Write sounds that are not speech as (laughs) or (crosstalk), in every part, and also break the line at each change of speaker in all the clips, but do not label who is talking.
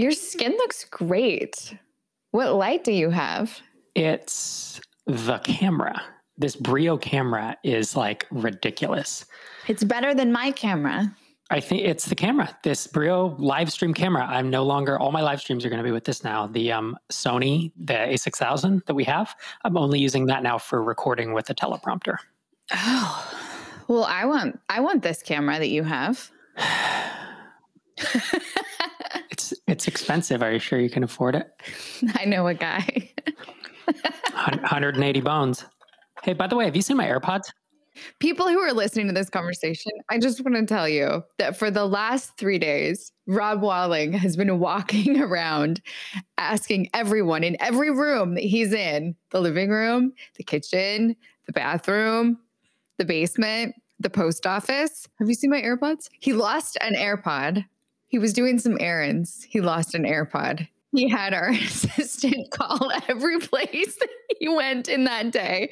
Your skin looks great. What light do you have?
It's the camera. This Brio camera is like ridiculous.
It's better than my camera.
I think it's the camera, this Brio live stream camera. I'm no longer, all my live streams are going to be with this now. The um, Sony, the A6000 that we have, I'm only using that now for recording with a teleprompter.
Oh, well, I want, I want this camera that you have. (sighs) (laughs)
it's, it's expensive. Are you sure you can afford it? (laughs)
I know a guy. (laughs)
180 bones. Hey, by the way, have you seen my AirPods?
People who are listening to this conversation, I just want to tell you that for the last three days, Rob Walling has been walking (laughs) around asking everyone in every room that he's in the living room, the kitchen, the bathroom, the basement, the post office. Have you seen my AirPods? He lost an AirPod. He was doing some errands. He lost an AirPod he had our (laughs) assistant call every place that he went in that day.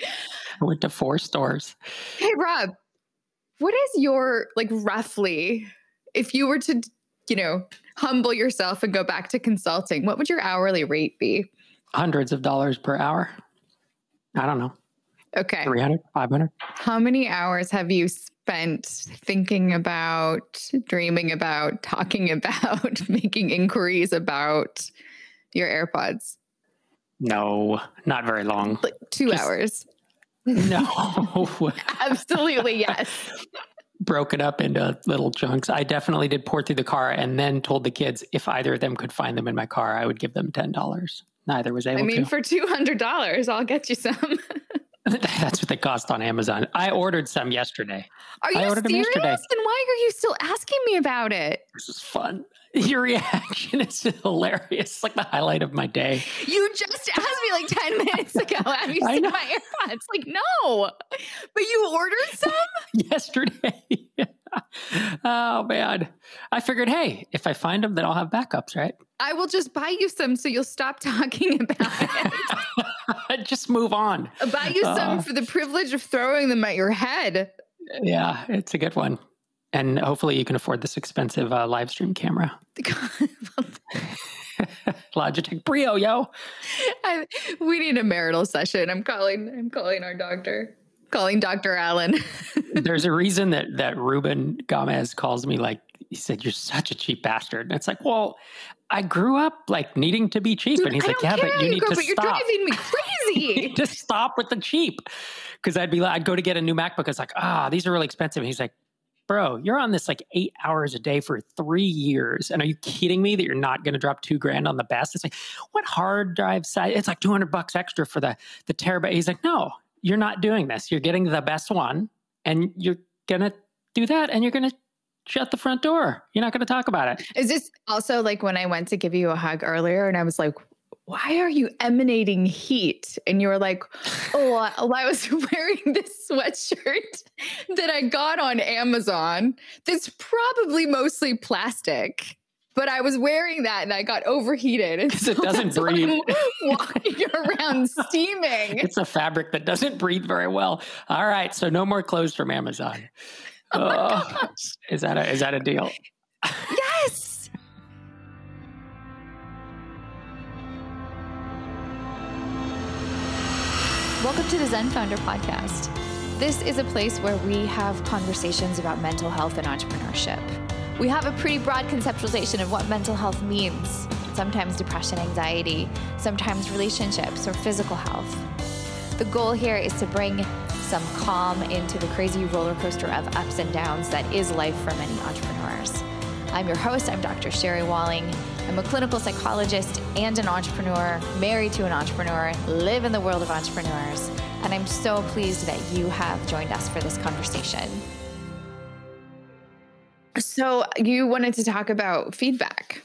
I went to four stores.
Hey, Rob, what is your, like, roughly, if you were to, you know, humble yourself and go back to consulting, what would your hourly rate be?
Hundreds of dollars per hour. I don't know.
Okay.
300, 500.
How many hours have you spent thinking about, dreaming about, (laughs) talking about, (laughs) making inquiries about your AirPods?
No, not very long.
Like two Just, hours. (laughs)
No.
Absolutely, yes.
Broke it up into little chunks. I definitely did pour through the car and then told the kids if either of them could find them in my car, I would give them $10. Neither was able to.
I mean,
to.
for $200, I'll get you some. (laughs)
That's what they cost on Amazon. I ordered some yesterday.
Are you
I ordered
serious?
Them yesterday.
Then why are you still asking me about it?
This is fun. (laughs) Your reaction is (laughs) hilarious. It's like the highlight of my day.
You just asked me like 10 minutes ago, have you seen my AirPods? Like, no. But you ordered some?
Yesterday. oh, man. I figured, hey, if I find them, then I'll have backups, right?
I will just buy you some so you'll stop talking about
it. (laughs) just move on.
I'll buy you some uh, for the privilege of throwing them at your head.
Yeah, it's a good one and hopefully you can afford this expensive uh, live stream camera. (laughs) Logitech Brio, yo.
I, we need a marital session. I'm calling. I'm calling our doctor. Calling Dr. Allen. (laughs)
There's a reason that that Ruben Gomez calls me like he said, "You're such a cheap bastard." And it's like, well, I grew up like needing to be cheap, and he's
I
like, "Yeah, but you, you need go, to but
stop. You're driving me crazy. (laughs)
to stop with the cheap." Because I'd be like, I'd go to get a new MacBook. It's like, ah, these are really expensive. And he's like, bro, you're on this like eight hours a day for three years. And are you kidding me that you're not going to drop two grand on the best? It's like, what hard drive size? It's like 200 bucks extra for the, the terabyte. He's like, no, you're not doing this. You're getting the best one and you're going to do that and you're going to shut the front door. You're not going to talk about it.
Is this also like when I went to give you a hug earlier and I was like, why are you emanating heat? And you were like, oh, I was (laughs) wearing this sweatshirt that I got on Amazon that's probably mostly plastic. But I was wearing that and I got overheated.
Because so it doesn't breathe.
walking (laughs) around steaming.
It's a fabric that doesn't breathe very well. All right. So no more clothes from Amazon.
Oh,
is that a is that a deal?
Yes. Welcome to the Zen Founder Podcast. This is a place where we have conversations about mental health and entrepreneurship. We have a pretty broad conceptualization of what mental health means sometimes depression, anxiety, sometimes relationships or physical health. The goal here is to bring some calm into the crazy roller coaster of ups and downs that is life for many entrepreneurs. I'm your host, I'm Dr. Sherry Walling. I'm a clinical psychologist and an entrepreneur, married to an entrepreneur, live in the world of entrepreneurs, and I'm so pleased that you have joined us for this conversation. So you wanted to talk about feedback.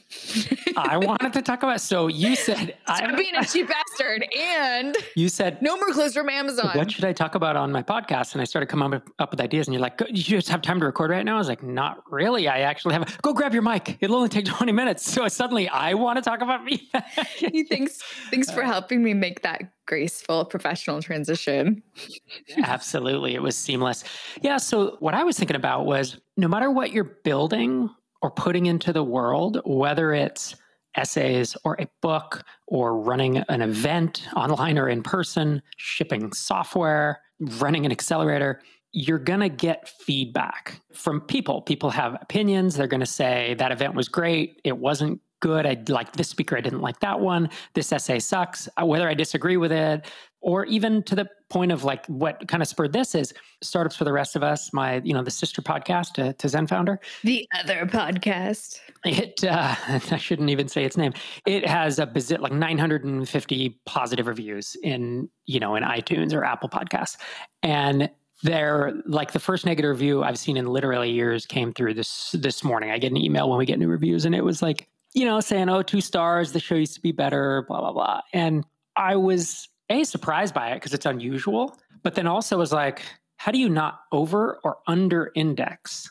I wanted to talk about. So you said (laughs)
I'm being a cheap bastard, and
you said
no more clothes from Amazon.
What should I talk about on my podcast? And I started coming up, up with ideas, and you're like, "You just have time to record right now." I was like, "Not really. I actually have. Go grab your mic. It'll only take 20 minutes." So suddenly, I want to talk about me.
thanks, thanks for helping me make that graceful professional transition.
Absolutely. It was seamless. Yeah. So, what I was thinking about was no matter what you're building or putting into the world, whether it's essays or a book or running an event online or in person, shipping software, running an accelerator, you're going to get feedback from people. People have opinions. They're going to say that event was great. It wasn't good. I like this speaker. I didn't like that one. This essay sucks. Uh, whether I disagree with it, or even to the point of like what kind of spurred this is startups for the rest of us. My you know the sister podcast to, to Zen Founder,
the other podcast.
It uh, (laughs) I shouldn't even say its name. It has a visit like 950 positive reviews in you know in iTunes or Apple Podcasts, and they're like the first negative review I've seen in literally years came through this this morning. I get an email when we get new reviews, and it was like you know, saying, oh, two stars, the show used to be better, blah, blah, blah. And I was A, surprised by it because it's unusual, but then also was like, how do you not over or under index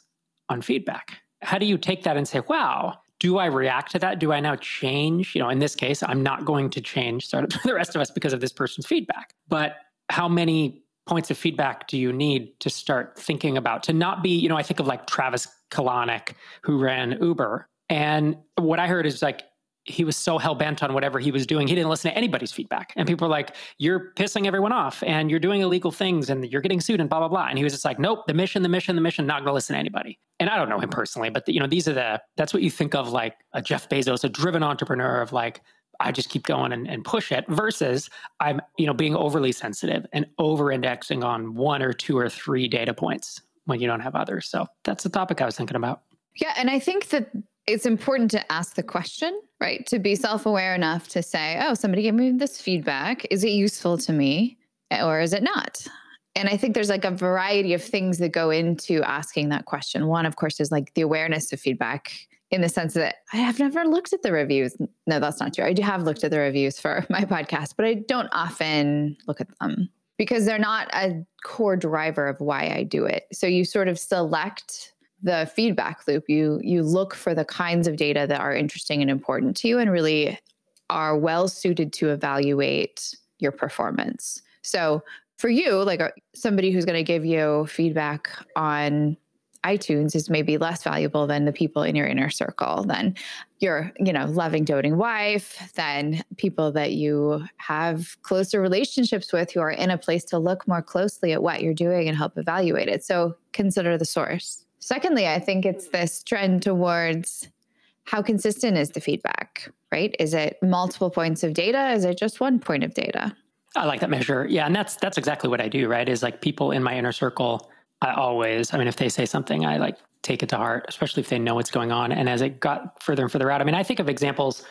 on feedback? How do you take that and say, wow, do I react to that? Do I now change? You know, in this case, I'm not going to change startup (laughs) for the rest of us because of this person's feedback. But how many points of feedback do you need to start thinking about to not be, you know, I think of like Travis Kalanick, who ran Uber, and what I heard is like, he was so hell bent on whatever he was doing, he didn't listen to anybody's feedback. And people were like, You're pissing everyone off and you're doing illegal things and you're getting sued and blah, blah, blah. And he was just like, Nope, the mission, the mission, the mission, not going to listen to anybody. And I don't know him personally, but the, you know, these are the, that's what you think of like a Jeff Bezos, a driven entrepreneur of like, I just keep going and, and push it versus I'm, you know, being overly sensitive and over indexing on one or two or three data points when you don't have others. So that's the topic I was thinking about.
Yeah. And I think that it's important to ask the question, right? To be self aware enough to say, oh, somebody gave me this feedback. Is it useful to me eh, or is it not? And I think there's like a variety of things that go into asking that question. One, of course, is like the awareness of feedback in the sense that I have never looked at the reviews. No, that's not true. I do have looked at the reviews for (laughs) my podcast, but I don't often look at them because they're not a core driver of why I do it. So you sort of select the feedback loop you you look for the kinds of data that are interesting and important to you and really are well suited to evaluate your performance so for you like uh, somebody who's going to give you feedback on iTunes is maybe less valuable than the people in your inner circle, than your, you know, loving, doting wife, than people that you have closer relationships with who are in a place to look more closely at what you're doing and help evaluate it. So consider the source. Secondly, I think it's this trend towards how consistent is the feedback, right? Is it multiple points of data? Is it just one point of data?
I like that measure. Yeah, and that's that's exactly what I do, right? Is like people in my inner circle, I always, I mean, if they say something, I like take it to heart, especially if they know what's going on. And as it got further and further out, I mean, I think of examples.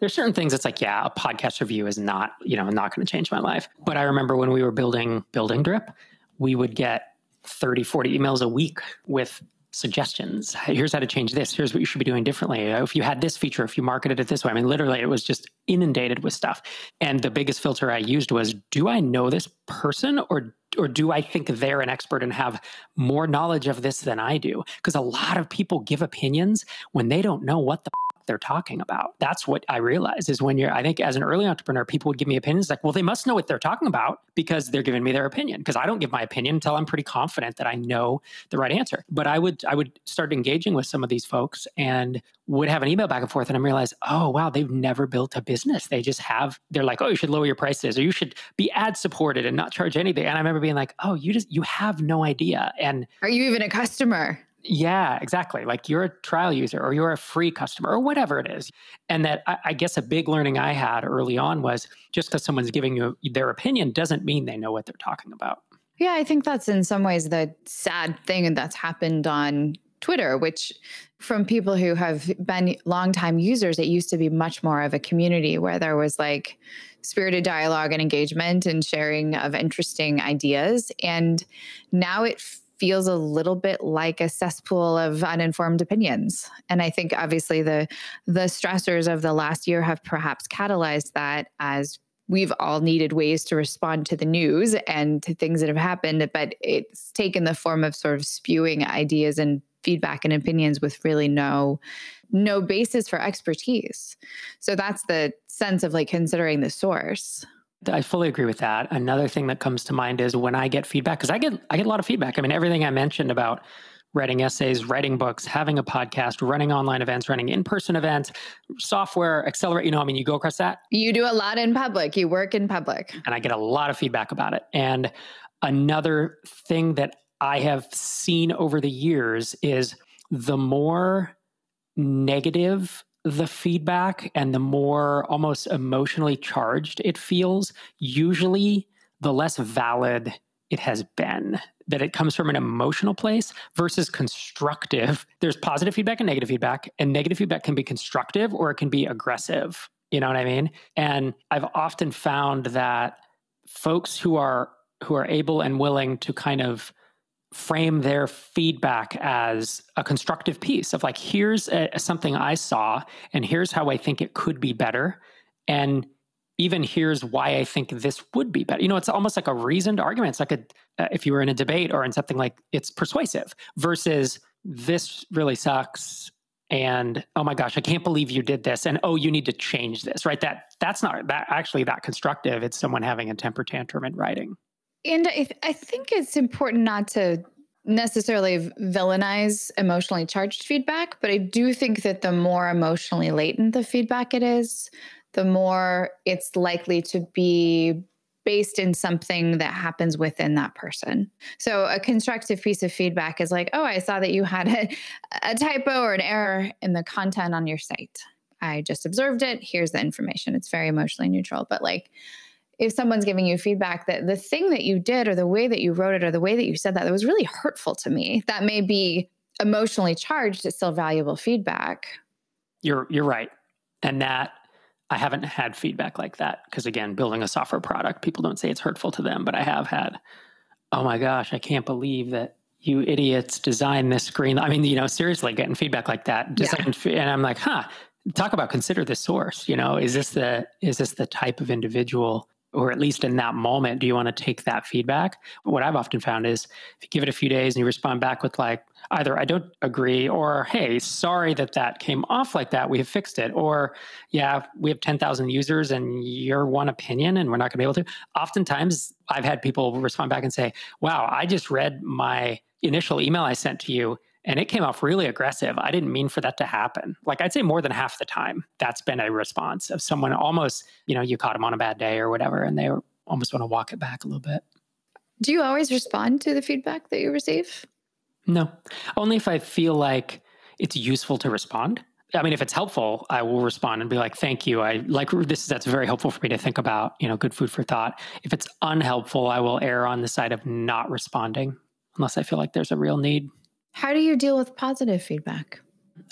There's certain things that's like, yeah, a podcast review is not, you know, not going to change my life. But I remember when we were building Building Drip, we would get 30, 40 emails a week with suggestions. (laughs) Here's how to change this. Here's what you should be doing differently. Uh, if you had this feature, if you marketed it this way. I mean, literally, it was just inundated with stuff. And the biggest filter I used was do I know this person or or do I think they're an expert and have more knowledge of this than I do? Because a lot of people give opinions when they don't know what the they're talking about. That's what I realize is when you're, I think as an early entrepreneur, people would give me opinions like, well, they must know what they're talking about because they're giving me their opinion. Because I don't give my opinion until I'm pretty confident that I know the right answer. But I would, I would start engaging with some of these folks and would have an email back and forth and I realize, oh, wow, they've never built a business. They just have, they're like, oh, you should lower your prices or you should be ad supported and not charge anything. And I remember being like, oh, you just, you have no idea. And
are you even a customer?
Yeah, exactly. Like you're a trial user or you're a free customer or whatever it is. And that I, I guess a big learning I had early on was just because someone's giving you their opinion doesn't mean they know what they're talking about.
Yeah, I think that's in some ways the sad thing that's happened on Twitter, which from people who have been longtime users, it used to be much more of a community where there was like spirited dialogue and engagement and sharing of interesting ideas. And now it feels a little bit like a cesspool of uninformed opinions. And I think obviously the the stressors of the last year have perhaps catalyzed that as we've all needed ways to respond to the news and to things that have happened, but it's taken the form of sort of spewing ideas and feedback and opinions with really no no basis for expertise. So that's the sense of like considering the source.
I fully agree with that. Another thing that comes to mind is when I get feedback because I get I get a lot of feedback. I mean, everything I mentioned about writing essays, writing books, having a podcast, running online events, running in person events, software, accelerate. You know, I mean, you go across that.
You do a lot in public, you work in public.
And I get a lot of feedback about it. And another thing that I have seen over the years is the more negative the feedback and the more almost emotionally charged it feels, usually the less valid it has been. That it comes from an emotional place versus constructive. There's positive feedback and negative feedback, and negative feedback can be constructive or it can be aggressive. You know what I mean? And I've often found that folks who are who are able and willing to kind of frame their feedback as a constructive piece of like here's a, something i saw and here's how i think it could be better and even here's why i think this would be better. You know it's almost like a reasoned argument. It's like a uh, if you were in a debate or in something like it's persuasive versus this really sucks and oh my gosh i can't believe you did this and oh you need to change this right? That that's not that actually that constructive it's someone having a temper tantrum in writing
and I, I think it's important not to necessarily villainize emotionally charged feedback, but I do think that the more emotionally latent the feedback it is, the more it's likely to be based in something that happens within that person. So a constructive piece of feedback is like, oh, I saw that you had (laughs) a, a typo or an error in the content on your site. I just observed it. Here's the information. It's very emotionally neutral. But like, if someone's giving you feedback that the thing that you did or the way that you wrote it or the way that you said that that was really hurtful to me that may be emotionally charged it's still valuable feedback.
You're you're right. And that i haven't had feedback like that because again building a software product people don't say it's hurtful to them but i have had oh my gosh i can't believe that you idiots designed this screen. I mean you know seriously getting feedback like that designed, yeah. and i'm like huh talk about consider the source you know is this the is this the type of individual or at least in that moment, do you want to take that feedback? What I've often found is if you give it a few days and you respond back with like either I don't agree or hey, sorry that that came off like that, we have fixed it, or yeah, we have 10,000 users and you're one opinion and we're not going to be able to. Oftentimes, I've had people respond back and say, wow, I just read my initial email I sent to you and it came off really aggressive. I didn't mean for that to happen. Like I'd say more than half the time, that's been a response of someone almost, you know, you caught them on a bad day or whatever, and they almost want to walk it back a little bit.
Do you always respond to the feedback that you receive?
No, only if I feel like it's useful to respond. I mean, if it's helpful, I will respond and be like, "Thank you. I like this. That's very helpful for me to think about. You know, good food for thought." If it's unhelpful, I will err on the side of not responding unless I feel like there's a real need.
How do you deal with positive feedback?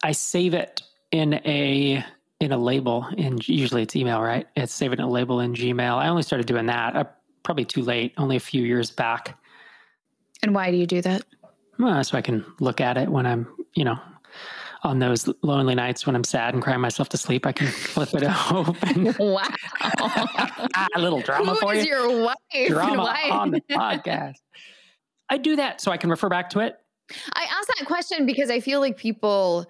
I save it in a in a label and usually it's email, right? It's saving a label in Gmail. I only started doing that uh, probably too late, only a few years back.
And why do you do that?
Well, so I can look at it when I'm, you know, on those lonely nights when I'm sad and crying myself to sleep, I can flip it (laughs) open. (laughs)
Wow. (laughs)
a little drama
Who
for
is
you.
your wife?
Drama on the podcast. I do that so I can refer back to it
I ask that question because I feel like people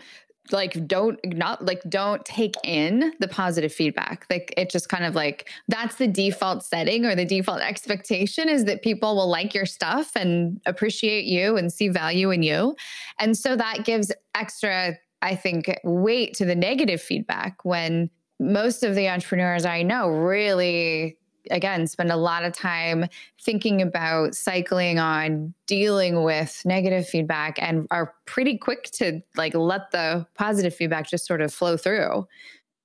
like don't not like don't take in the positive feedback. Like it just kind of like that's the default setting or the default expectation is that people will like your stuff and appreciate you and see value in you. And so that gives extra i think weight to the negative feedback when most of the entrepreneurs i know really again spend a lot of time thinking about cycling on dealing with negative feedback and are pretty quick to like let the positive feedback just sort of flow through.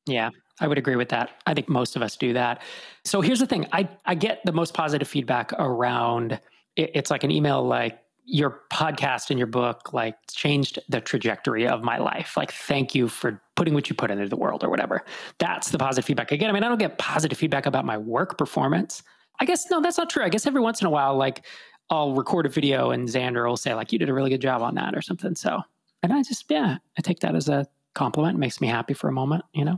Yeah i would agree with that. I think most of us do that. So here's the thing i i get the most positive feedback around it's like an email like your podcast and your book like changed the trajectory of my life. Like, thank you for putting what you put into the world or whatever. That's the positive feedback. Again, I mean, I don't get positive feedback about my work performance. I guess, no, that's not true. I guess every once in a while, like, I'll record a video and Xander will say, like, you did a really good job on that or something. So, and I just, yeah, I take that as a compliment. It makes me happy for a moment, you know?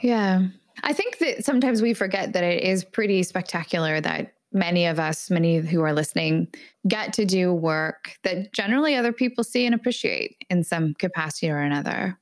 Yeah. I think that sometimes we forget that it is pretty spectacular that many of us, many who are listening, get to do work that generally other people see and appreciate in some capacity or another.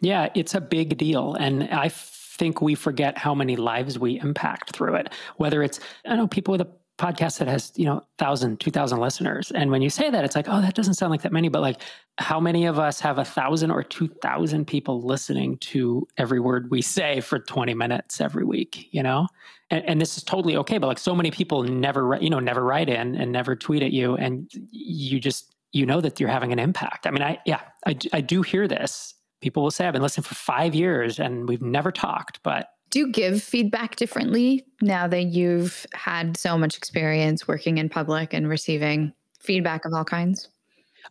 Yeah, it's a big deal. And I think we forget how many lives we impact through it. Whether it's, I know, people with a podcast that has, you know, 1,000, 2,000 listeners. And when you say that, it's like, oh, that doesn't sound like that many. But like, how many of us have a 1,000 or 2,000 people listening to every word we say for 20 minutes every week, you know? And, and this is totally okay. But like, so many people never, you know, never write in and never tweet at you. And you just, you know that you're having an impact. I mean, I, yeah, I, I do hear this. People will say, I've been listening for five years and we've never talked, but
do you give feedback differently now that you've had so much experience working in public and receiving feedback of all kinds?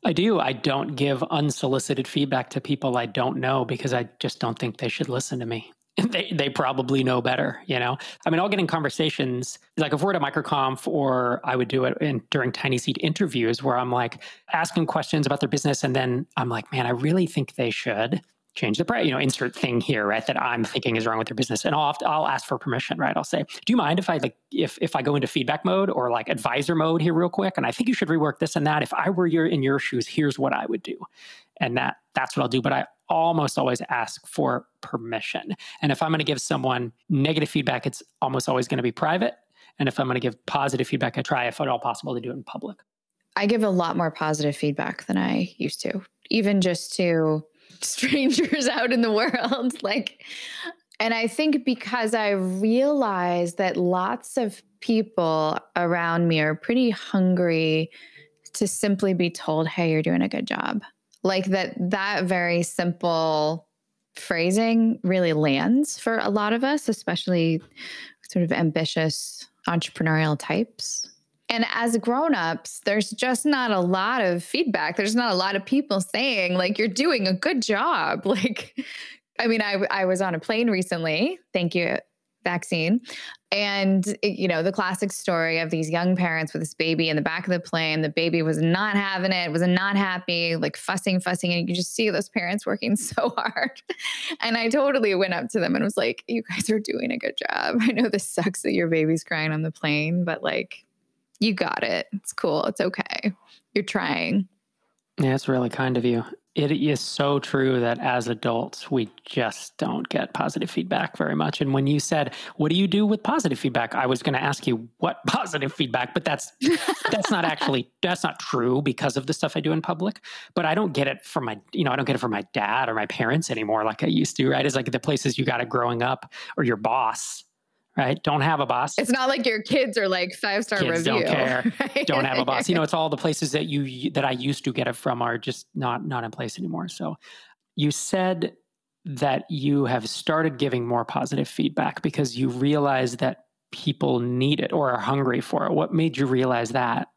I do. I don't give unsolicited feedback to people I don't know because I just don't think they should listen to me. (laughs) they they probably know better, you know. I mean, I'll get in conversations like if we're at a microconf or I would do it in, during Tiny Seed interviews where I'm like asking questions about their business, and then I'm like, man, I really think they should change the price, you know, insert thing here, right? That I'm thinking is wrong with your business. And I'll, to, I'll ask for permission, right? I'll say, do you mind if I like, if, if I go into feedback mode or like advisor mode here real quick? And I think you should rework this and that. If I were your, in your shoes, here's what I would do. And that, that's what I'll do. But I almost always ask for permission. And if I'm going to give someone negative feedback, it's almost always going to be private. And if I'm going to give positive feedback, I try, if at all possible, to do it in public.
I give a lot more positive feedback than I used to, even just to (laughs) strangers out in the world. (laughs) like, and I think because I realize that lots of people around me are pretty hungry to simply be told, hey, you're doing a good job. Like that, that very simple phrasing really lands for a lot of us, especially sort of ambitious entrepreneurial types. And as grown-ups, there's just not a lot of feedback. There's not a lot of people saying like you're doing a good job. (laughs) Like I mean, I I was on a plane recently. Thank you vaccine. And you know, the classic story of these young parents with this baby in the back of the plane. The baby was not having it, was not happy, like fussing, fussing. And you could just see those parents working (laughs) so hard. And I totally went up to them and was like, You guys are doing a good job. I know this sucks that your baby's crying on the plane, but like you got it. It's cool. It's okay. You're trying.
Yeah, it's really kind of you. It is so true that as adults, we just don't get positive feedback very much. And when you said, "What do you do with positive feedback?" I was going to ask you what (laughs) positive feedback, but that's that's not actually that's not true because of the stuff I do in public. But I don't get it from my you know I don't get it from my dad or my parents anymore like I used to. Right? It's like the places you got it growing up or your boss right? Don't have a boss.
It's not like your kids are like five star review.
Don't care. (laughs) Right? Don't have a boss. You know, it's all the (laughs) places that you that I used to get it from are just not not in place anymore. So, you said that you have started giving more positive feedback because you realize that people need it or are hungry for it. What made you realize that?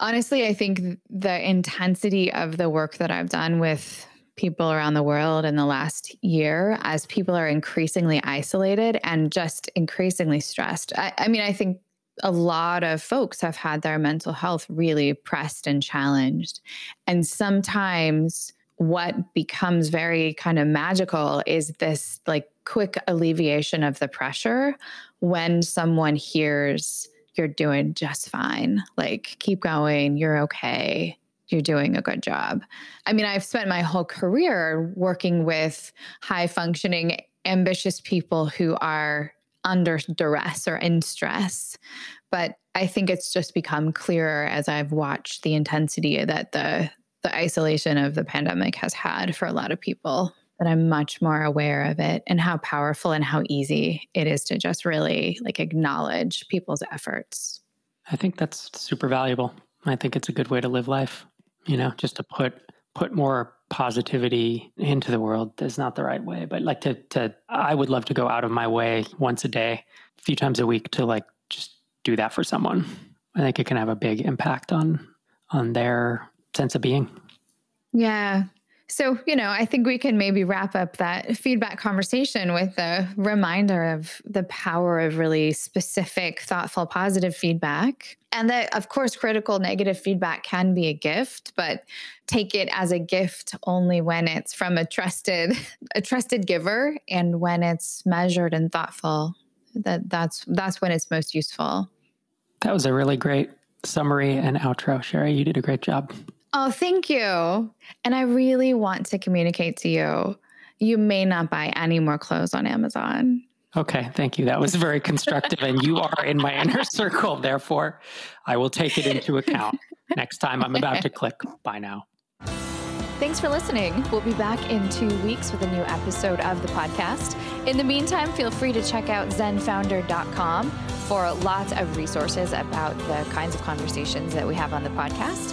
Honestly, I think the intensity of the work that I've done with people around the world in the last year as people are increasingly isolated and just increasingly stressed. I, I, mean, I think a lot of folks have had their mental health really pressed and challenged. And sometimes what becomes very kind of magical is this like quick alleviation of the pressure when someone hears you're doing just fine. Like, keep going, you're okay you're doing a good job. I mean, I've spent my whole career working with high functioning, ambitious people who are under duress or in stress. But I think it's just become clearer as I've watched the intensity that the the isolation of the pandemic has had for a lot of people that I'm much more aware of it and how powerful and how easy it is to just really like acknowledge people's efforts.
I think that's super valuable. I think it's a good way to live life you know, just to put put more positivity into the world is not the right way. But like to to I would love to go out of my way once a day, a few times a week to like just do that for someone. I think it can have a big impact on on their sense of being.
Yeah. So, you know, I think we can maybe wrap up that feedback conversation with a reminder of the power of really specific, thoughtful, positive feedback. And that, of course, critical negative feedback can be a gift, but take it as a gift only when it's from a trusted, (laughs) a trusted giver and when it's measured and thoughtful. That that's that's when it's most useful.
That was a really great summary and outro, Sherry. You did a great job.
Oh, thank you. And I really want to communicate to you you may not buy any more clothes on Amazon.
Okay, thank you. That was very constructive, and you are in my inner (laughs) circle. Therefore, I will take it into account next time I'm about to click buy now.
Thanks for listening. We'll be back in two weeks with a new episode of the podcast. In the meantime, feel free to check out zenfounder.com for lots of resources about the kinds of conversations that we have on the podcast.